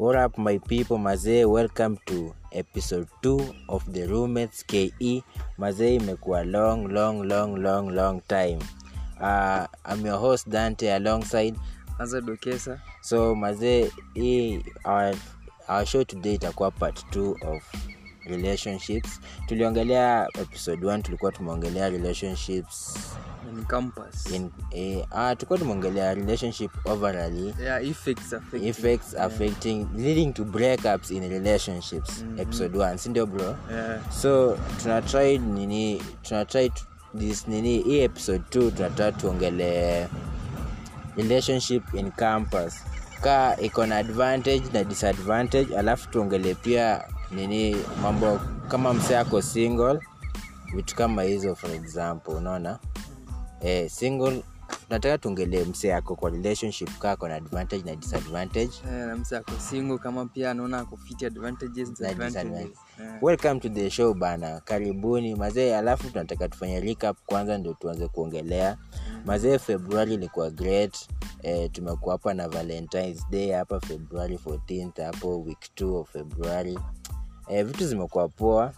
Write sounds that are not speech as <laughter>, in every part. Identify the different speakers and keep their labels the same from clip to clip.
Speaker 1: What up my people mazee, welcome to episode 2 of the roommates KE. Mazee, imekuwa long long long long long time. Uh, I'm your host Dante alongside.
Speaker 2: anza dokesa
Speaker 1: So mazee, hii our, our show today itakuwa part 2 of relationships. Tuliongelea episode 1 tulikuwa tumeongelea relationships
Speaker 2: campus.
Speaker 1: In eh, ah, tulikuwa tumeongelea relationship overally
Speaker 2: yeah effects affect
Speaker 1: effects affecting leading to breakups in relationships
Speaker 2: Mhm.
Speaker 1: episode 1 sindio bro?
Speaker 2: Yeah.
Speaker 1: So tunatry nini tunatry this nini hii episode 2 tunataka tuongelee relationship in campus. Ka iko na advantage na disadvantage alafu tuongelee pia nini mambo kama msee ako single vitu kama hizo for example unaona eh, single tunataka tuongelee mse ako kwa relationship kaa ako na advantage na disadvantage.
Speaker 2: Yeah, mse ako single kama pia anaona ako fit advantages
Speaker 1: Na
Speaker 2: disadvantages. yeah.
Speaker 1: welcome to the show bana karibuni. Mazee alafu tunataka tufanye recap kwanza ndio tuanze kuongelea. Mazee februari ilikuwa great. Eh, tumekuwa hapa na valentines day hapa februari 14th hapo week 2 of februari eh, vitu zimekuwa poa.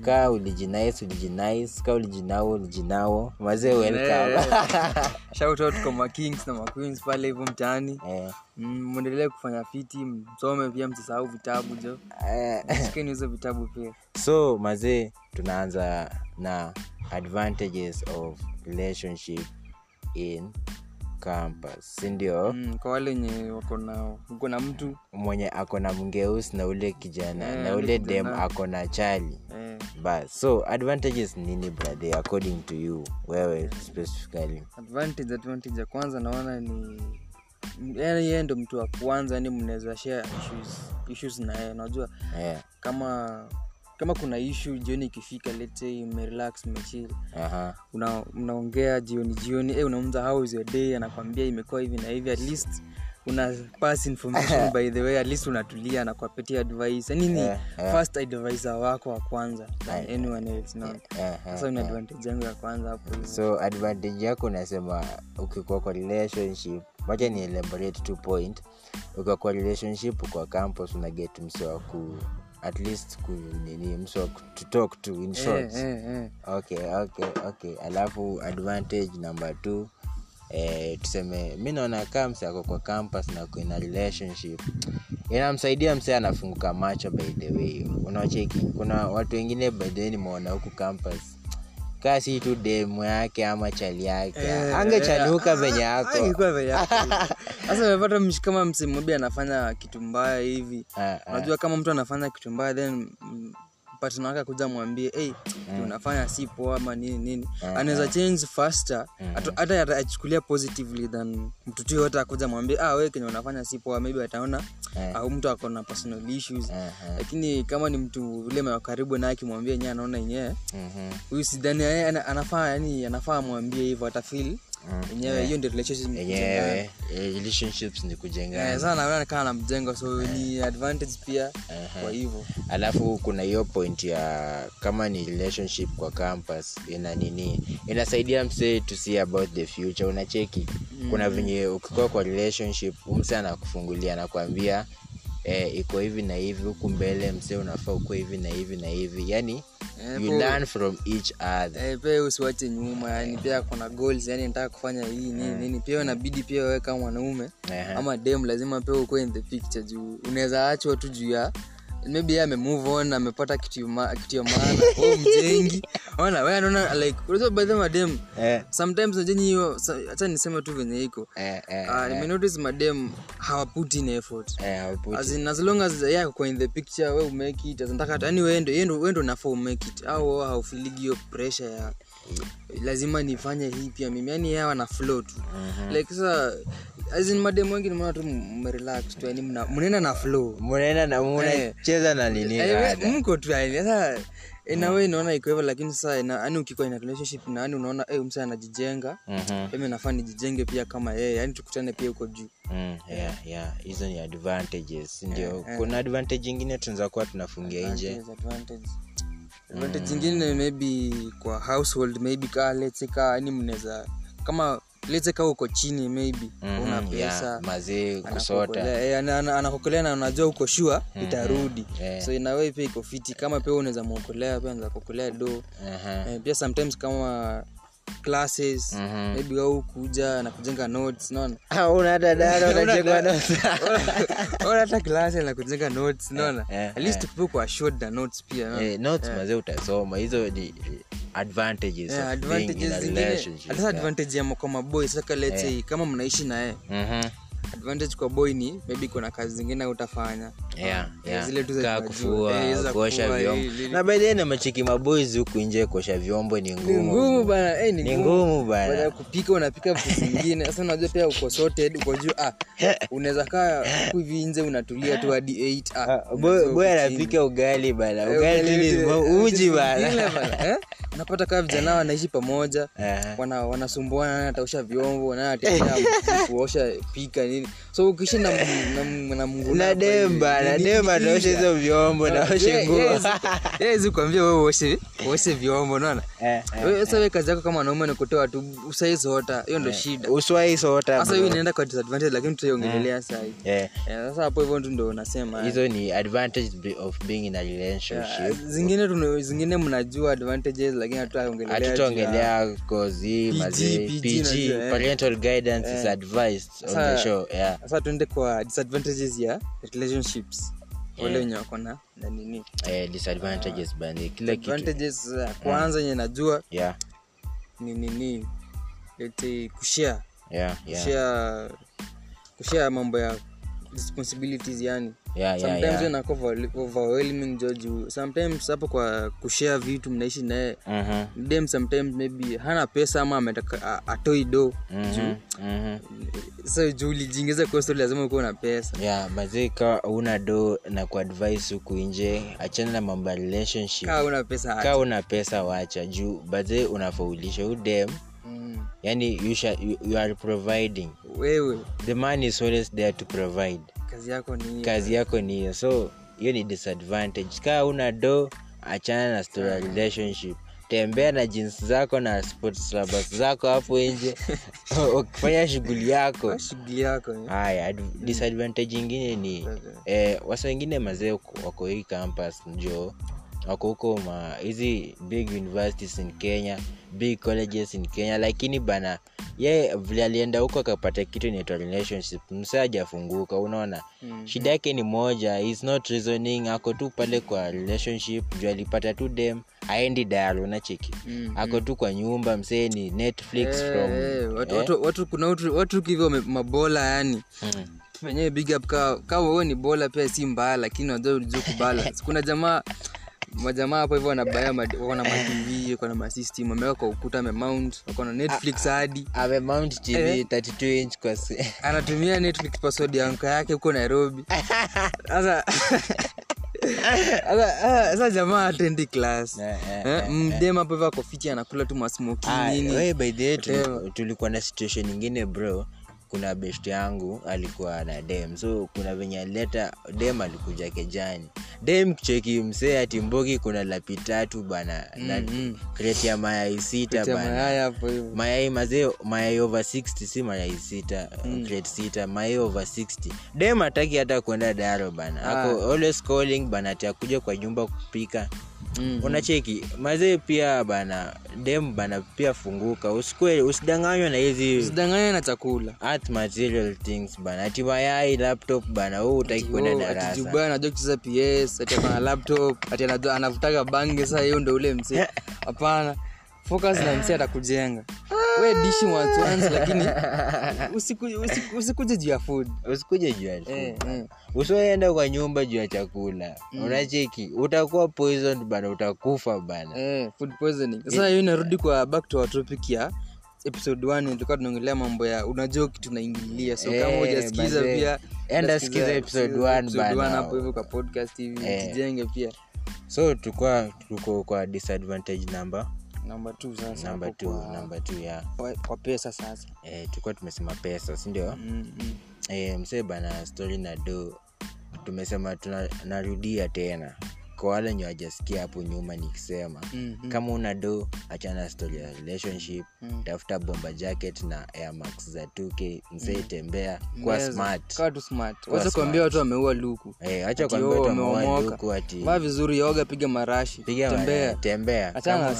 Speaker 1: Kaa ulijinais ulijinais kaa ulijinao ulijinao. Mazee welcome. <laughs>
Speaker 2: Kwa makings na maqueens pale hivyo mtaani.
Speaker 1: Yeah.
Speaker 2: Mm, mwendelee kufanya fiti msome pia msisahau vitabu jo.
Speaker 1: Eh,
Speaker 2: shikeni hizo vitabu pia.
Speaker 1: So mazee tunaanza na advantages of relationship in campus sindio mm.
Speaker 2: kwa wale wenye wako na uko na mtu
Speaker 1: mwenye ako na mngeusi na ule kijana
Speaker 2: yeah,
Speaker 1: na
Speaker 2: ule
Speaker 1: ule dem ako na chali
Speaker 2: yeah.
Speaker 1: bas so advantages nini brother according to you wewe specifically
Speaker 2: advantage advantage ya kwanza naona ni yani yeye ndo mtu wa kwanza yani mnaweza share issues issues na yeye unajua
Speaker 1: yeah.
Speaker 2: kama kama kuna ishu jioni ikifika lete mmerelax mmechili una, mnaongea jioni jioni eh unamza how is your day? Anakwambia imekuwa hivi na hivi. At least una pass information <laughs> by the way at least unatulia anakupatia advice. Yani ni
Speaker 1: Yeah, yeah.
Speaker 2: first advisor wako wa kwanza
Speaker 1: Yeah.
Speaker 2: anyone else no?
Speaker 1: Aha,
Speaker 2: sasa
Speaker 1: una
Speaker 2: advantage yangu ya kwanza hapo.
Speaker 1: So advantage yako unasema ukikuwa kwa relationship wacha ni elaborate two point. Ukiwa kwa relationship kwa campus una get msewa ku at least kunini mso to talk to in short.
Speaker 2: eh, eh, eh.
Speaker 1: okay okay okay. Alafu advantage number two eh, tuseme mi naona kaa mse ako kwa campus na kuina relationship. Inamsaidia mse anafunguka macho by the way. Unaocheki kuna watu wengine by the way nimeona huku campus kaa si tu demu yake ama chali yake
Speaker 2: Eh,
Speaker 1: angechanuka
Speaker 2: eh,
Speaker 1: venye
Speaker 2: ah,
Speaker 1: yako
Speaker 2: venye yako. <laughs> sasa umepata msh- kama msimubi anafanya kitu mbaya hivi
Speaker 1: Ah, ah.
Speaker 2: unajua kama mtu anafanya kitu mbaya then partner wake akuja mwambie hey, unafanya si poa ama nini nini
Speaker 1: Ah,
Speaker 2: anaweza change faster hata hata achukulia positively than mtu tu yote akuja mwambie ah, we kenye unafanya si poa maybe ataona
Speaker 1: Eh.
Speaker 2: au mtu akona personal issues
Speaker 1: mm-hmm.
Speaker 2: lakini kama ni mtu ule karibu naye akimwambia enyewe anaona yenyewe
Speaker 1: Mhm.
Speaker 2: huyu mm-hmm. sidhani anafaa yani anafaa amwambie hivyo atafil
Speaker 1: Mm,
Speaker 2: yenyewe hiyo ndio
Speaker 1: yenyewe eh, relationships ni
Speaker 2: Eh,
Speaker 1: kujengana
Speaker 2: sasa naona kama namjenga so ni advantage pia kwa hivyo.
Speaker 1: Alafu kuna hiyo point ya kama ni relationship kwa campus ina nini inasaidia msee to see about the future unacheki? Kuna venye ukikuwa kwa relationship umse anakufungulia anakuambia eh, iko hivi na hivi huku mbele msee unafaa ukuwa hivi na hivi na hivi. Yani
Speaker 2: Eh,
Speaker 1: you learn from each other.
Speaker 2: Eh, pia usiwache nyuma yani pia kuna goals yani nataka kufanya hii nini nini. Pia inabidi pia wewe kama mwanaume
Speaker 1: Ehe.
Speaker 2: ama dem lazima pia ukuwe in the picture juu. Unaweza achwa tu juu ya maybe yeye amemove on amepata kitu ya maana. Oh mjengi. Ona wewe anaona like unajua by the madem
Speaker 1: eh,
Speaker 2: sometimes najenyi hiyo acha niseme tu venye iko.
Speaker 1: Eh, eh,
Speaker 2: uh,
Speaker 1: eh,
Speaker 2: madem hawaput in effort.
Speaker 1: Eh,
Speaker 2: as, in, as long as yeye kwa in the picture we umake it azinataka yani yendo wendo nafaa umake it. Au haufiligi hiyo pressure ya lazima nifanye hii pia mimi. Yani yeye ana flow tu. Like sasa as in madem wengi nimeona tu mmerelax tu yani mnaenda na flow.
Speaker 1: Munaenda na mnacheza na nini?
Speaker 2: Eh, mko tu yani sasa inawe naona iko hivyo lakini sasa yani ukikuwa ina relationship na yani unaona eh msa anajijenga
Speaker 1: Mhm.
Speaker 2: mimi nafaa nijijenge pia kama yeye yani tukutane pia huko juu.
Speaker 1: Mm, yeah, yeah. hizo ni advantages ndio?
Speaker 2: Yeah,
Speaker 1: kuna advantage ingine tunaweza kuwa tunafungia nje.
Speaker 2: Advantage, ingine mm. maybe kwa household maybe kaa let's kaa yani mnaweza kama leze kaa uko chini maybe
Speaker 1: Mhm,
Speaker 2: una
Speaker 1: yeah, mazee kusota
Speaker 2: eh, na unajua uko shua itarudi.
Speaker 1: yeah.
Speaker 2: so inawei pia iko fiti. Kama pia unaweza mwokolea pia unaweza kuokolea do
Speaker 1: Aha.
Speaker 2: eh, pia sometimes kama classes
Speaker 1: Mhm.
Speaker 2: maybe au kuja na kujenga notes naona <laughs>
Speaker 1: Ah, una
Speaker 2: Ona <laughs> hata na kujenga notes naona
Speaker 1: eh,
Speaker 2: at least tukupe kwa short na notes pia naona?
Speaker 1: Eh, notes mazee utasoma. Hizo ni eh, advantages
Speaker 2: Yeah,
Speaker 1: of being in a relationship,
Speaker 2: hata
Speaker 1: yeah.
Speaker 2: advantage ya kwa maboy sasa let's say kama mnaishi naye
Speaker 1: Mhm.
Speaker 2: Advantage kwa boy ni maybe kuna kazi zingine utafanya.
Speaker 1: Yeah,
Speaker 2: Eh,
Speaker 1: yeah.
Speaker 2: zile. Eh,
Speaker 1: kufua kuosha vyombo.
Speaker 2: eh,
Speaker 1: na baadhi na machiki maboys huku nje kuosha vyombo ni
Speaker 2: ni
Speaker 1: ngumu.
Speaker 2: bana. Ni
Speaker 1: ni
Speaker 2: ngumu.
Speaker 1: bana.
Speaker 2: Kupika unapika vitu zingine. Sasa unajua pia uko sorted uko juu ah <laughs> unaweza kaa huku hivi nje unatulia tu hadi 8 ah
Speaker 1: Ah, boy anapika ugali bana. Ugali ni uji bana. <laughs>
Speaker 2: unapata kaa vijana wanaishi pamoja wana wanasumbuana nani vyombo <laughs> kuosha pika nini. So ukiishi na m- na m- na mnguna
Speaker 1: na
Speaker 2: hapa
Speaker 1: dem
Speaker 2: hivi,
Speaker 1: bana
Speaker 2: ni-
Speaker 1: dem
Speaker 2: ni-
Speaker 1: ataosha
Speaker 2: ni-
Speaker 1: hizo vyombo na oshe
Speaker 2: Ye-
Speaker 1: nguo.
Speaker 2: Yes, yes, <laughs> kuambia wewe uoshe uoshe vyombo naona
Speaker 1: Eh, eh,
Speaker 2: sasa wewe kazi yako kama wanaume ni kutoa tu usaizota hiyo ndo shida.
Speaker 1: uswai sota
Speaker 2: sasa hiyo inaenda kwa disadvantage lakini tutaiongelelea
Speaker 1: Eh,
Speaker 2: Eh, sasa hapo hivyo tu ndo unasema
Speaker 1: hizo ni advantage of being in a relationship.
Speaker 2: Zingine zingine mnajua advantages lakini hatutaongelelea
Speaker 1: cause mazee
Speaker 2: PG eh.
Speaker 1: parental guidance is
Speaker 2: Eh.
Speaker 1: advised on the show yeah.
Speaker 2: Sasa tuende kwa disadvantages ya relationships. Wale wenye wako na na nini?
Speaker 1: Eh, kitu.
Speaker 2: Advantages ya kwanza enye najua
Speaker 1: yeah.
Speaker 2: ni nini? Lete
Speaker 1: yeah yeah.
Speaker 2: Kushare mambo ya responsibilities yani.
Speaker 1: Yeah
Speaker 2: sometimes
Speaker 1: yeah.
Speaker 2: inakuwa overwhelming jo sometimes hapo kwa kushare vitu mnaishi naye.
Speaker 1: Mhm,
Speaker 2: dem sometimes maybe hana pesa ama ametaka a- atoi do
Speaker 1: mhm, mhm.
Speaker 2: so juu ulijiingiza kwa story lazima ukuwa na pesa.
Speaker 1: Yeah mazee ka una do na kuadvise huku nje achana na mambo ya relationship.
Speaker 2: Kaa una pesa
Speaker 1: kaa una pesa wacha. Juu bazee unafaulisha udem. Yani you, shall, you, you are providing.
Speaker 2: Wewe.
Speaker 1: The man is always there to provide.
Speaker 2: Kazi yako ni
Speaker 1: kazi yako ni hiyo. So hiyo ni disadvantage. Kaa una do achana na story ya relationship. Tembea na jinsi zako na sports labas zako hapo nje. <laughs> <laughs> Ukifanya shughuli yako.
Speaker 2: Eh.
Speaker 1: haya disadvantage ingine ni eh, wasa wengine mazee wako- hii campus njo wako huko hizi big universities in kenya big colleges in kenya lakini bana ye vile alienda huko akapata kitu inaitwa relationship msa ajafunguka unaona
Speaker 2: Mhm.
Speaker 1: shida yake ni moja is not reasoning ako tu pale kwa relationship juu alipata tu dem aendi dial unacheki
Speaker 2: Mhm.
Speaker 1: ako tu kwa nyumba msee ni netflix
Speaker 2: hey,
Speaker 1: from
Speaker 2: eh, watu-
Speaker 1: eh?
Speaker 2: watu- watu kuna watu- watu hivyo mabola yani
Speaker 1: Mm.
Speaker 2: wenyewe big up ka wewe ni bola pia si mbaya lakini wajua kubalance <laughs> kuna jamaa majamaa hapo hivyo wanabaya wako na matv wako na masystem ameweka kwa ukuta amemount wako na netflix hadi.
Speaker 1: amemount tv 32 inch kwa <laughs>
Speaker 2: anatumia netflix password ya anka yake huko nairobi. Sasa ah, jamaa atendi klas
Speaker 1: mdema eh,
Speaker 2: Eh, hapo hivyo ako anakula tu masmoki
Speaker 1: Ah,
Speaker 2: nini.
Speaker 1: by the way, tulikuwa na situation ingine bro kuna best yangu alikuwa na dem. So kuna venye alileta dem alikuja kejani. Dem cheki msee ati mbogi kuna lapi tatu bana.
Speaker 2: Mm.
Speaker 1: kreti ya mayai sita bana.
Speaker 2: mayai
Speaker 1: mazee mayai over 60 si mayai sita crate sita mayai over 60 dem ataki hata kwenda daro bana. Ako always calling bana ati akuja kwa nyumba kupika
Speaker 2: Mm.
Speaker 1: unacheki mazee pia bana dem bana pia funguka. Usikwe usidanganywa na hizi
Speaker 2: usidanganywa na chakula.
Speaker 1: Art material things bana. Ati mayai laptop bana huu utaki kwenda
Speaker 2: Oh, ati
Speaker 1: darasa
Speaker 2: Juba anajua kucheza ps ati akona laptop ati anavutaga bange saa hiyo ndo ule msee <laughs> hapana focus na msee atakujenga. We dishi usiku- usiku- juu ya food.
Speaker 1: Usikuje juu ya
Speaker 2: eh, eh.
Speaker 1: usioenda kwa nyumba juu ya chakula unacheki utakuwa poisoned bana utakufa bana.
Speaker 2: Eh, food poisoning. Sasa hiyo inarudi kwa back to our topic ya episode 1 tulikuwa tunaongelea mambo ya unajua kitu naingilia so kama
Speaker 1: Eh,
Speaker 2: hujasikiza pia
Speaker 1: Enda sikiza episode
Speaker 2: sikiza
Speaker 1: one bana.
Speaker 2: hapo hivyo kwa podcast hivi
Speaker 1: Eh.
Speaker 2: tujenge pia.
Speaker 1: So tukua tuko kwa disadvantage number
Speaker 2: namba t sasa
Speaker 1: number
Speaker 2: hapo
Speaker 1: two,
Speaker 2: kwa-
Speaker 1: ya
Speaker 2: kwa, kwa pesa sasa.
Speaker 1: E, tulikuwa tumesema pesa sindio
Speaker 2: mm-hmm.
Speaker 1: e, msee bana stori na do. Tumesema tuna- tena kwa wale wenye wajasikia hapo nyuma nikisema
Speaker 2: Mhm.
Speaker 1: kama una do achana story ya relationship
Speaker 2: Mm.
Speaker 1: tafuta bomba jacket na airmax za 2k mzee tembea kuwa
Speaker 2: Meza.
Speaker 1: smart
Speaker 2: Kaa smart wacha kuambia watu wameua luku
Speaker 1: Eh, acha kuambia watu wameoa luku ati
Speaker 2: vaa vizuri yoga piga marashi
Speaker 1: piga
Speaker 2: tembea
Speaker 1: tembea
Speaker 2: Achana
Speaker 1: Kama-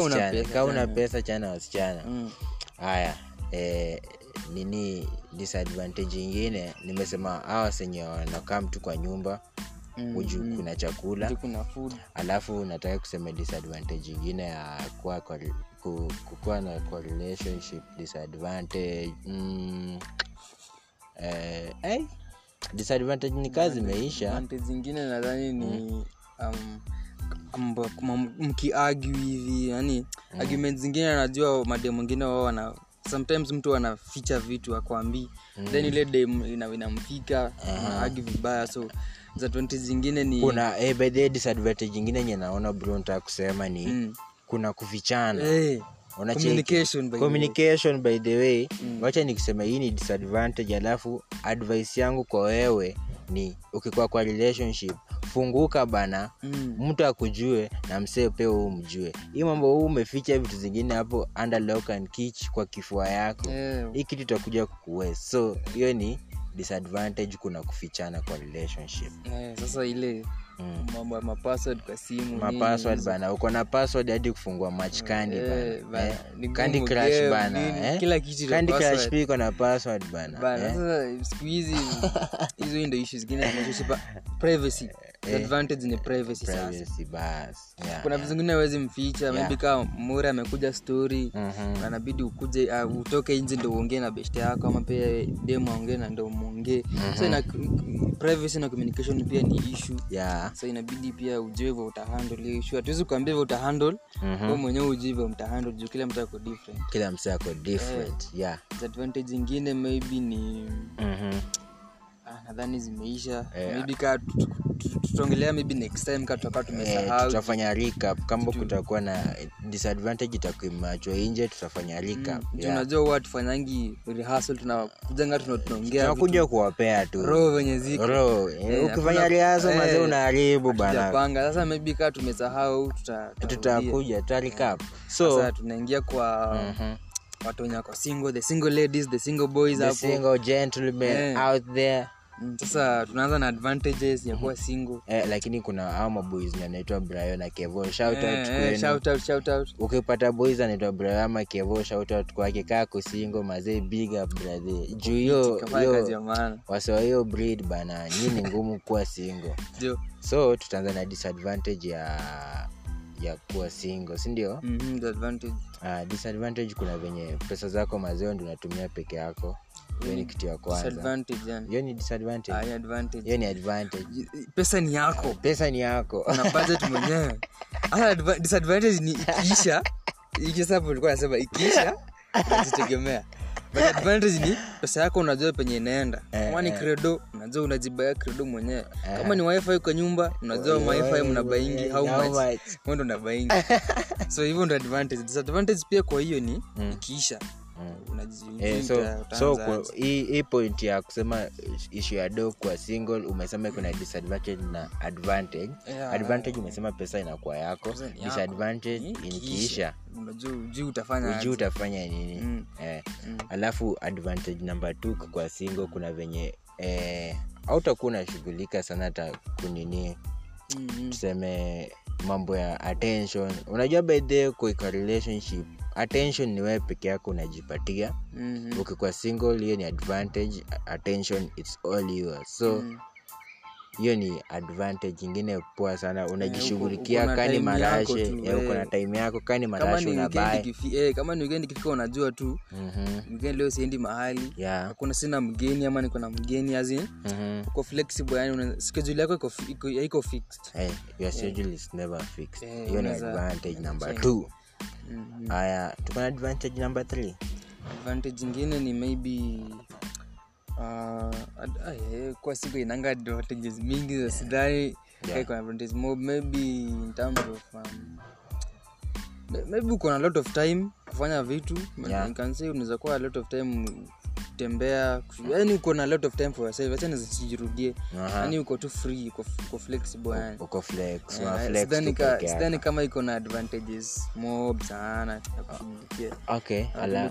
Speaker 2: una pesa,
Speaker 1: Ka una
Speaker 2: achana.
Speaker 1: pesa wasichana
Speaker 2: Mm.
Speaker 1: haya eh, nini disadvantage ingine nimesema hawa senye wanakaa mtu kwa nyumba
Speaker 2: Mm,
Speaker 1: uju
Speaker 2: mm.
Speaker 1: kuna chakula.
Speaker 2: Kuna food.
Speaker 1: Alafu nataka kusema disadvantage ingine ya kuwa kwa, ku, kukuwa na kwa relationship disadvantage mm, eh, eh, disadvantage ni kazi imeisha.
Speaker 2: Advantage zingine nadhani ni um, mkiagu hivi yani argument zingine anajua made mwingine wao wana sometimes mtu anaficha vitu akwambii then ile dem ina- inamfika uh vibaya so disadvantage zingine ni
Speaker 1: kuna eh, by the disadvantage ingine yenye naona bro nataka kusema ni
Speaker 2: Mm.
Speaker 1: kuna kufichana
Speaker 2: Eh,
Speaker 1: Unacheki?
Speaker 2: communication by
Speaker 1: communication by the way
Speaker 2: Mm.
Speaker 1: wacha nikisema hii ni disadvantage alafu advice yangu kwa wewe ni ukikuwa kwa relationship funguka bana
Speaker 2: Mm.
Speaker 1: mtu akujue na msee pia huu mjue hii mambo huu umeficha vitu zingine hapo under lock and kitch kwa kifua yako
Speaker 2: Eh,
Speaker 1: hii kitu itakuja kukuwe so hiyo ni disadvantage kuna kufichana kwa relationship
Speaker 2: eh, sasa ile
Speaker 1: mm.
Speaker 2: mambo ya mapassword kwa simu
Speaker 1: mapassword bana uko na password hadi kufungua match candy
Speaker 2: Eh,
Speaker 1: bana
Speaker 2: bana,
Speaker 1: eh? Crush bana
Speaker 2: nini,
Speaker 1: eh?
Speaker 2: kila kitu ina
Speaker 1: Candy Crush pia iko na password bana
Speaker 2: bana
Speaker 1: eh?
Speaker 2: sasa siku hizi <laughs> hizo ndio ishu zingine privacy <laughs> The advantage ni privacy sasa.
Speaker 1: Bas. Yeah,
Speaker 2: kuna vitu zingine awezi mficha maybe kama mure amekuja story
Speaker 1: Mhm.
Speaker 2: anabidi ukuje uh, utoke nje ndo uongee na best yako ama pia demu aongee na ndo mwongee so ina, privacy na communication pia ni issue.
Speaker 1: Yeah.
Speaker 2: so inabidi pia ujue hivyo utahandle hiyo issue. Hatuwezi kuambia hivyo utahandle mm-hmm. mwenyewe ujue hivyo mtahandle juu kila mtu ako different.
Speaker 1: Kila msee ako different yeah.
Speaker 2: disadvantage ingine maybe ni
Speaker 1: Mhm.
Speaker 2: Nadhani zimeisha.
Speaker 1: Yeah.
Speaker 2: maybe tu- tutaongelea maybe next time ka tutakaa
Speaker 1: Eh,
Speaker 2: tumesahau.
Speaker 1: tutafanya recap. Kama kutakuwa na disadvantage itakuimachwa nje tutafanya recap.
Speaker 2: Mm,
Speaker 1: yeah.
Speaker 2: unajua huwa tufanyangi rehearsal tunakujanga tunaongea
Speaker 1: tunakuja kuwapea tu.
Speaker 2: Roho venye ziko.
Speaker 1: Ro, eh,
Speaker 2: Eh,
Speaker 1: ukifanya
Speaker 2: eh,
Speaker 1: mazee unaharibu bana.
Speaker 2: sasa maybe ka tumesahau
Speaker 1: tutakuja tuta recap. So
Speaker 2: sasa tunaingia kwa
Speaker 1: mhm.
Speaker 2: watu wenye wako single the single ladies the single boys
Speaker 1: the
Speaker 2: hapo.
Speaker 1: single gentlemen
Speaker 2: yeah.
Speaker 1: out there
Speaker 2: sasa tunaanza na advantages ya kuwa single.
Speaker 1: Eh, lakini kuna hao maboys anaitwa brayo na kevo. Shout out
Speaker 2: Eh,
Speaker 1: kwenu.
Speaker 2: shout out, shout out.
Speaker 1: ukipata boys anaitwa brayo ama kevo shoutout kwake. Kaa kusingo mazee big up brother. Juu hiyo wasewa hiyo breed bana nyi ni ngumu kuwa
Speaker 2: singo
Speaker 1: so tutaanza na disadvantage ya ya kuwa singo sindio
Speaker 2: mm-hmm,
Speaker 1: uh, disadvantage. Kuna venye pesa zako mazeo ndi unatumia peke yako hiyo ni kitu ya kwanzahiyo
Speaker 2: disadvantage
Speaker 1: ni
Speaker 2: ni
Speaker 1: hiyo ni advantage.
Speaker 2: Pesa ni yako.
Speaker 1: Pesa ni yako.
Speaker 2: Na budget mwenyewe. Hata disadvantage ni ikiisha. Ikiisha hapo nilikuwa nasema ikiisha but advantage ni pesa yako unajua penye inaenda. Kama ni credo unajua unajibaya credo mwenyewe. Kama ni wifi kwa nyumba unajua wifi mnabaingi how
Speaker 1: How
Speaker 2: much?
Speaker 1: much?
Speaker 2: ndo unabaingi <laughs> so hivyo ndo advantage. Disadvantage pia kwa hiyo ni ikiisha. unaji-
Speaker 1: Eh, so, so kwa- hii hii point ya kusema ishu ya do kwa single umesema kuna disadvantage na advantage
Speaker 2: Yeah.
Speaker 1: advantage umesema pesa inakuwa yako
Speaker 2: Pesa
Speaker 1: disadvantage ikiisha
Speaker 2: unajua utafanya
Speaker 1: utafanya nini
Speaker 2: Mm.
Speaker 1: eh.
Speaker 2: Mm.
Speaker 1: alafu advantage number t kwa single kuna venye eh, autakuwa unashughulika sana hata kunini
Speaker 2: mm-hmm.
Speaker 1: tuseme mambo ya attention unajua kwa kwa relationship attention ni wewe peke yako unajipatia.
Speaker 2: Mm-hmm.
Speaker 1: ukikuwa single hiyo ni advantage. Attention it's all yours. So
Speaker 2: mm-hmm
Speaker 1: hiyo ni advantage. Ingine poa sana
Speaker 2: eh,
Speaker 1: unajishughulikia
Speaker 2: yeah,
Speaker 1: kani marashe uko na
Speaker 2: eh, eh.
Speaker 1: time yako kani marashe
Speaker 2: unabaekama ni wikendi kifika unajua tu
Speaker 1: mm-hmm.
Speaker 2: wikendi leo siendi mahali.
Speaker 1: Yeah.
Speaker 2: sina mgeni ama niko na mgeni azi
Speaker 1: mhm.
Speaker 2: uko flexible yani schedule yako iko fixed.
Speaker 1: Hey, your schedule yeah. is never fixed. Hiyo hey,
Speaker 2: ni
Speaker 1: advantage number 2
Speaker 2: Mhm.
Speaker 1: haya mm-hmm. tuko na advantage number th
Speaker 2: advantage ingine ni maybe uh, ad, ay, eh, kwa siku inanga advantages mingi za sidhai
Speaker 1: yeah.
Speaker 2: maybe in terms of um, lot of time kufanya vitu
Speaker 1: yeah.
Speaker 2: kansei unaweza kuwa a lot of time kutembea kutu- yani uko na lot of time for yourself hata zisijirudie yani uko tu free uko, uko flexible yani
Speaker 1: uko flex
Speaker 2: Eh,
Speaker 1: flex
Speaker 2: sidhani ka- sidhani kama iko na advantages mob sana ya kushughulikia.
Speaker 1: Okay ala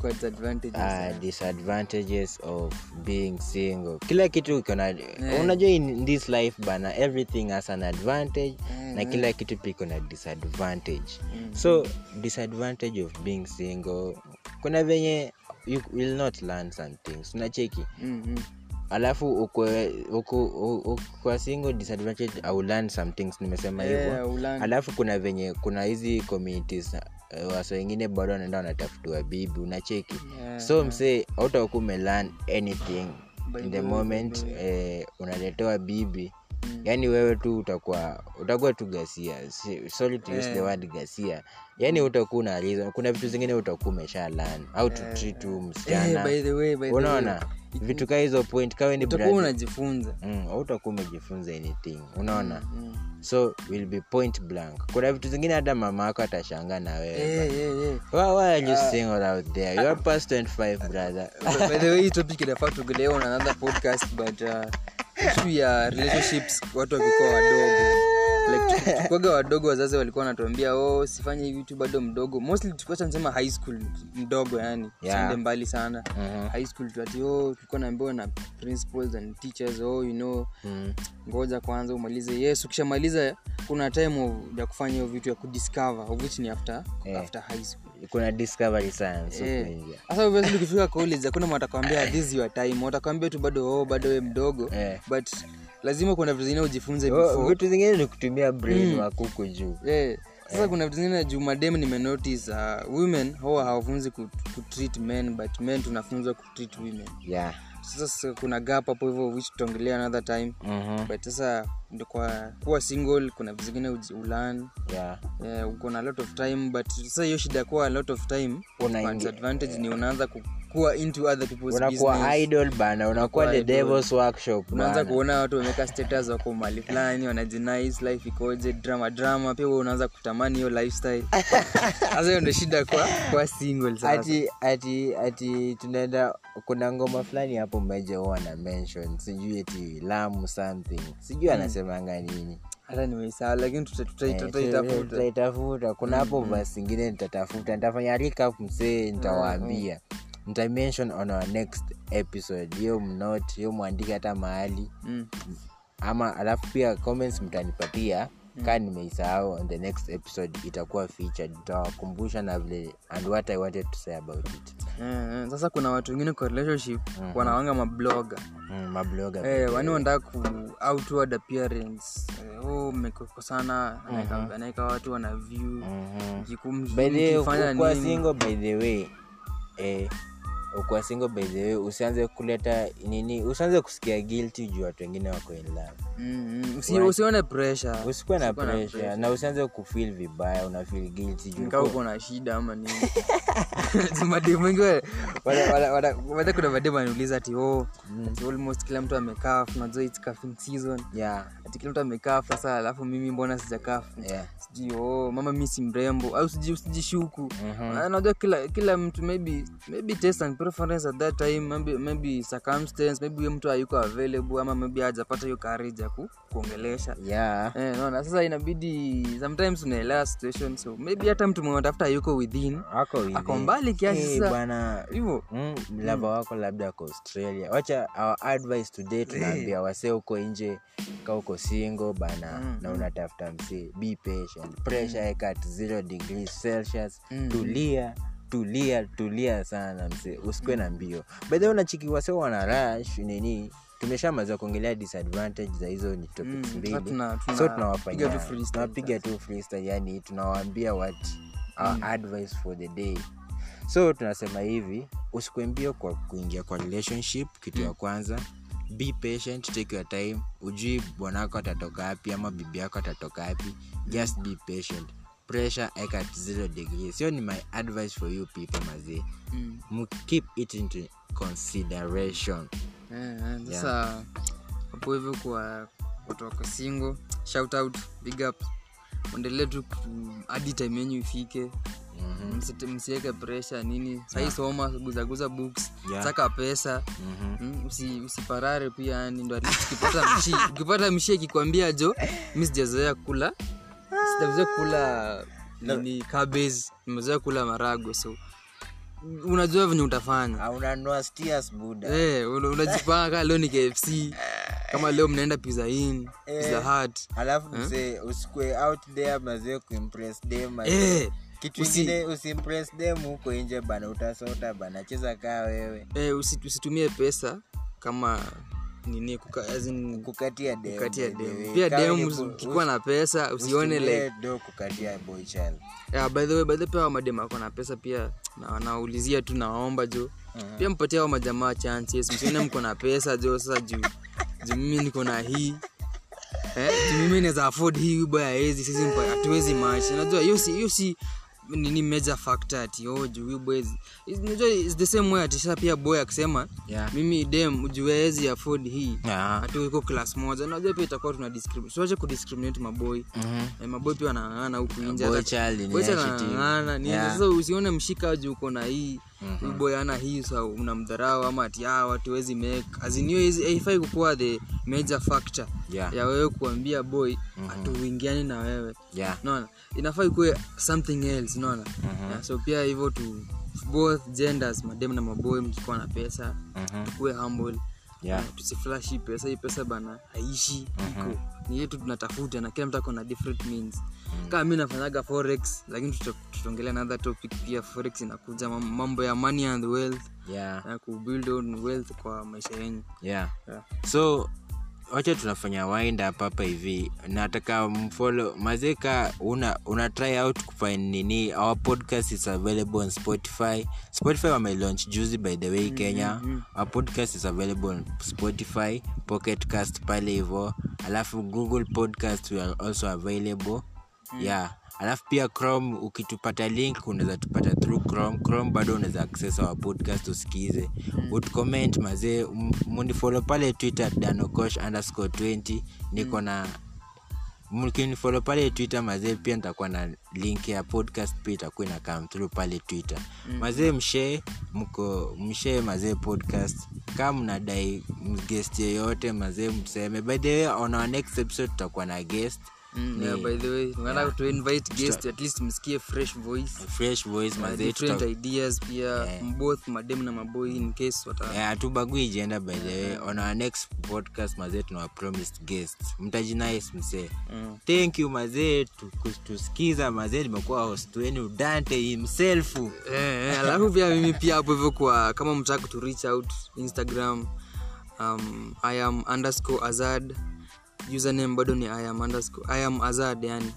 Speaker 1: uh, disadvantages of being single. Kila kitu iko na unajua in this life bana everything has an advantage na kila kitu pia iko na disadvantage. So disadvantage of being single kuna venye you will not learn some things. Unacheki?
Speaker 2: Mm-hmm.
Speaker 1: Alafu kwa single disadvantage au learn some things nimesema hivyo.
Speaker 2: Yeah,
Speaker 1: alafu kuna venye kuna hizi communities uh, wasa wengine bado wanaenda wanatafutiwa bibi unacheki?
Speaker 2: Yeah,
Speaker 1: so msee autaku umelearn anything. In
Speaker 2: the
Speaker 1: the moment eh, unaletewa bibi yaani wewe tu utakuwa utakuwa tu gasia Si- sorry to use the
Speaker 2: Yeah.
Speaker 1: word gasia yaani utakuwa una kuna vitu zingine utakuwa umeshalan au to tu
Speaker 2: Eh,
Speaker 1: msichana. unaona? vitu kaa hizo point kawe ni
Speaker 2: utakuwa unajifunza.
Speaker 1: Mm, hautakuwa umejifunza anything. Unaona?
Speaker 2: Mm.
Speaker 1: so will be point blank. Kuna vitu zingine hata mama yako atashanga na wewe.
Speaker 2: Eh, eh, eh.
Speaker 1: why, why are you single out there? You are past 25 brother.
Speaker 2: By the way hii <laughs> topic inafaa tugelewa on another podcast but uh, issue ya relationships watu wakikuwa wadogo like wadogo wazazi walikuwa wanatuambia oh sifanye hivi tu bado mdogo mostly nisema high school mdogo yani
Speaker 1: Yeah.
Speaker 2: mbali sana
Speaker 1: Mhm.
Speaker 2: high school tuati oh tulikuwa naambiwa na principals and teachers oh you know
Speaker 1: mm.
Speaker 2: ngoja kwanza umalize yes ukishamaliza kuna time ya kufanya hiyo vitu ya kudiscover of which ni after
Speaker 1: yeah.
Speaker 2: after high school
Speaker 1: kuna discovery
Speaker 2: Eh. sasa obviously ukifika college hakuna mtu this your time watakwambia tu bado oh, bado we mdogo
Speaker 1: yeah.
Speaker 2: but lazima kuna vitu zingine ujifunze
Speaker 1: vitu zingine ni kutumia brain
Speaker 2: Mm.
Speaker 1: juu
Speaker 2: yeah. sasa kuna vitu zingine juu madem nimenotice uh, women huwa hawafunzi ku, ku men but men tunafunzwa kutreat women
Speaker 1: yeah
Speaker 2: sasa kuna gap hapo hivyo which tutaongelea another time
Speaker 1: Mhm.
Speaker 2: but sasa ndio kwa kuwa single kuna vitu zingine uji- ulearn.
Speaker 1: Yeah.
Speaker 2: Eh, uko na a lot of time but sasa hiyo shida kuwa a lot of time advantage yeah. ni unaanza ku- kuwa into other people's
Speaker 1: unakuwa idol bana. Unakuwa the devil's workshop
Speaker 2: unaanza kuona watu wameweka status wako mali fulani wanajinais life ikoje drama drama. Pia wewe unaanza kutamani hiyo lifestyle. <laughs> Sasa hiyo ndio shida kwa kwa single sasa.
Speaker 1: Ati ati ati tunaenda kuna ngoma fulani hapo mmeje huwa na mention. Sijui eti lamu something. Sijui anasemanga nini.
Speaker 2: Hata nimeisahau lakini tuta-
Speaker 1: Eh,
Speaker 2: tutaitafuta.
Speaker 1: tutaitafuta. Kuna hapo vas ingine nitatafuta. Nitafanya recap msee nitawaambia. Nitamention on our next episode. Hiyo mnot hiyo mwandike hata mahali.
Speaker 2: Mm.
Speaker 1: ama alafu pia comments mtanipatia kaa nimeisahau on the next episode itakuwa featured. Nitawakumbusha na vile and what i wanted to say about it.
Speaker 2: Eh, sasa kuna watu wengine kwa relationship wanawanga mabloga
Speaker 1: mm, mabloga
Speaker 2: eh, wani wanataka ku outward appearance? Eh, oh mmekosana anaeka anaeka watu wana view.
Speaker 1: Mhm.
Speaker 2: Nini.
Speaker 1: single by the way eh, ukuwa single by the way usianze kuleta nini usianze kusikia guilty juu watu wengine wako in love.
Speaker 2: Mm, mm. Usione pressure.
Speaker 1: Usikuwe na
Speaker 2: Usikuwe na
Speaker 1: pressure. na usianze kufeel vibaya una feel guilty juu
Speaker 2: uko na shida ama nini <laughs> <laughs> mademu wengi wa- wala- wala- wala- wala kuna mademu anauliza ati oh, mm. almost kila mtu amekaa unajua it's cuffing season.
Speaker 1: Yeah.
Speaker 2: Ati kila mtu amekaa sasa alafu mimi mbona sijakafu
Speaker 1: yeah.
Speaker 2: Sijui oh, mama mi si mrembo. Au siji- usijishuku mm-hmm. najua kila kila mtu maybe maybe taste and preference at that time maybe, maybe circumstance maybe huyo mtu ayuko available ama maybe hajapata hiyo courage ya ku, kuongelesha.
Speaker 1: Yeah.
Speaker 2: Eh, naona sasa inabidi sometimes unaelewa situation so maybe hata mtu mwenye unatafuta yuko within
Speaker 1: ako within.
Speaker 2: Ako mbali kiasi
Speaker 1: Eh,
Speaker 2: sasa.
Speaker 1: bwana
Speaker 2: hivyo
Speaker 1: mm, wako labda ako australia. Wacha our advice today tunaambia wasee huko nje ka uko singo bana
Speaker 2: Mm,
Speaker 1: na unatafuta msee be patient. Pressure mm. at 0 degrees celsius.
Speaker 2: Mm.
Speaker 1: tulia tulia tulia sana msee usikwe na mbio. Bedhe unachiki wasee wana rush nini tumeshamaliza kuongelea disadvantage za hizo ni topics
Speaker 2: Mm,
Speaker 1: mbili.
Speaker 2: mm, tuna- tuna-
Speaker 1: so
Speaker 2: piga tu freestyle
Speaker 1: tu freestyle yani tunawaambia what our advice for the day so tunasema hivi usikwembio kwa kuingia kwa relationship kitu ya kwanza. Be patient take your time. Ujui bwanako atatoka wapi ama bibi yako atatoka wapi just be patient. Pressure eka at zero degrees. Hiyo ni my advice for you people mazee
Speaker 2: mm.
Speaker 1: Mu- keep it into consideration.
Speaker 2: Sasa yeah, hapo hivyo kwa kutoka single shout out big up. Endelee tu hadi time yenyu ifike Msite- msiweke pressure nini. Sahii soma guzaguza books.
Speaker 1: Yeah.
Speaker 2: saka pesa. Mm-hmm. usi, usiparare pia yani ndo ukipata mshi <laughs> ukipata mshi akikwambia jo mi sijazoea kula. Sijazoea kula nini cabbage. Nimezoea kula marago so. Unajua venye utafanya.
Speaker 1: Ah, unanunua buda
Speaker 2: Eh, unajipanga kaa leo ni kfc kama leo mnaenda pizza in pizza hut.
Speaker 1: Alafu msee usikue out there mazee kuimpress dem mazee.
Speaker 2: Eh,
Speaker 1: kitu
Speaker 2: usi-
Speaker 1: ingine usimpress dem huko nje bana utasota bana cheza kaa wewe.
Speaker 2: Eh, usi, usitumie pesa kama nini kuka, as in,
Speaker 1: kukatia dem
Speaker 2: kukatia
Speaker 1: by the
Speaker 2: dem. pia
Speaker 1: Kama ni
Speaker 2: ukikuwa na pesa usione
Speaker 1: usitumie
Speaker 2: like
Speaker 1: do kukatia boy child.
Speaker 2: Yeah, by the way by the way, pia madem ako na pesa pia na naulizia tu nawaomba jo. Pia mpatie hao majamaa chances msione mko na pesa jo sasa juu juu mimi niko na hii. Eh, juu mimi naweza afford hii huyu ya haezi sisi mpa- hatuwezi match. Unajua hiyo si hiyo si nini major factor ati oh juu huyu boy is- is- unajua is the same way atisha pia boy akisema
Speaker 1: Yeah.
Speaker 2: mimi dem juu haezi afford hii
Speaker 1: Yeah.
Speaker 2: ati uko class moja unajua pia itakuwa tuna discriminate siwache kudiscriminate maboy
Speaker 1: Mhm.
Speaker 2: Eh, maboy pia wanang'ang'ana huku nje
Speaker 1: Boy child ni
Speaker 2: nini
Speaker 1: Yeah.
Speaker 2: sasa usione mshika juu uko na hii huyu boy ana hii sa unamdharau ama ati ah watu wezi make. Azinio haifai kukuwa the major factor
Speaker 1: Yeah.
Speaker 2: ya wewe kuambia boy hatuingiani na wewe.
Speaker 1: Yeah.
Speaker 2: naona inafaa ikuwe something else naona yeah, so pia hivyo tu both genders madem na maboy mkikuwa na pesa
Speaker 1: Mhm.
Speaker 2: tukuwe humble.
Speaker 1: Yeah.
Speaker 2: uh, tusiflash hii pesa hii pesa bana haishi iko. Ni yetu tunatafuta na kila mtu ako na different means kama mi nafanyaga forex lakini tuta- tutaongelea another topic pia. Forex inakuja mambo ya money and wealth.
Speaker 1: Yeah.
Speaker 2: na kubuild on wealth kwa maisha yenyu.
Speaker 1: Yeah.
Speaker 2: Yeah.
Speaker 1: so wacha tunafanya wind up hapa hivi. Nataka mfolo mazeka una, una try out kufind nini? Our podcast is available on spotify. Spotify wamelaunch juzi by the way kenya. Our podcast is available on spotify pocketcast pale hivo. Alafu google podcast we are also available yeah. Alafu pia chrome ukitupata link unaweza tupata through chrome. Chrome bado unaweza access our podcast usikize. Utcomment mazee munifolo pale twitter danocosh underscore 20 niko na mkinifolo pale twitter mazee pia nitakuwa na link ya podcast pia itakuwa ina come through pale twitter. Mazee mshee mko mshee mazee podcast. Kaa mnadai guest yeyote mazee mseme. By the way on our next episode tutakuwa na guest.
Speaker 2: Mm, yeah, by the way tunataka to invite guest at least msikie fresh voice.
Speaker 1: Fresh voice
Speaker 2: uh, different
Speaker 1: tuta-
Speaker 2: ideas pia both madem na maboy in case wata
Speaker 1: hatubagui jenda by the way. On our next podcast mazee tuna promised guest mtajinais msee
Speaker 2: Mm.
Speaker 1: thank you mazee nimekuwa host wenu dante himself.
Speaker 2: Eh, eh, alafu pia mimi pia hapo hivyo kwa kama mtaka to reach out instagram um, i am underscore azad username bado ni i am underscore i am azad yani.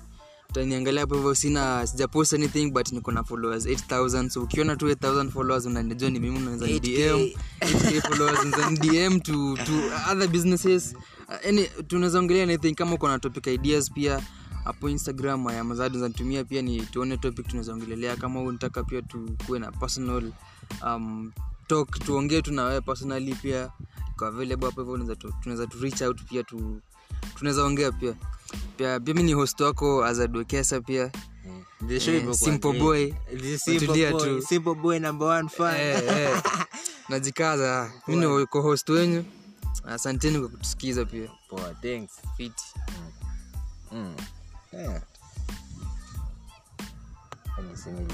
Speaker 2: Utaniangalia hapo hivyo sina sijapost anything but niko na followers 8000 so ukiona tu 8000 followers unanijua ni mimi unaweza ni dm 8k followers unaweza ni dm to to other businesses. Uh, any tunaweza ongelea anything kama uko na topic ideas pia hapo instagram ayamazadi zanitumia pia ni tuone topic tunazoongelelea kama huu unataka pia tukuwe na personal um, talk tuongee tu na wewe personally pia iko available hapo hivyo tunaweza tu reach out pia tu tunaweza ongea pia pia pia mi ni host wako azadwekesa pia
Speaker 1: show
Speaker 2: Eh,
Speaker 1: imekuwa
Speaker 2: simple boy. Tulia tu.
Speaker 1: simple boy number one fan.
Speaker 2: eh, eh. <laughs> najikaza mi ni co-host wenyu asanteni kwa kutusikiza pia
Speaker 1: Poa, thanks.
Speaker 2: fiti
Speaker 1: Mm. Yeah. Niseme.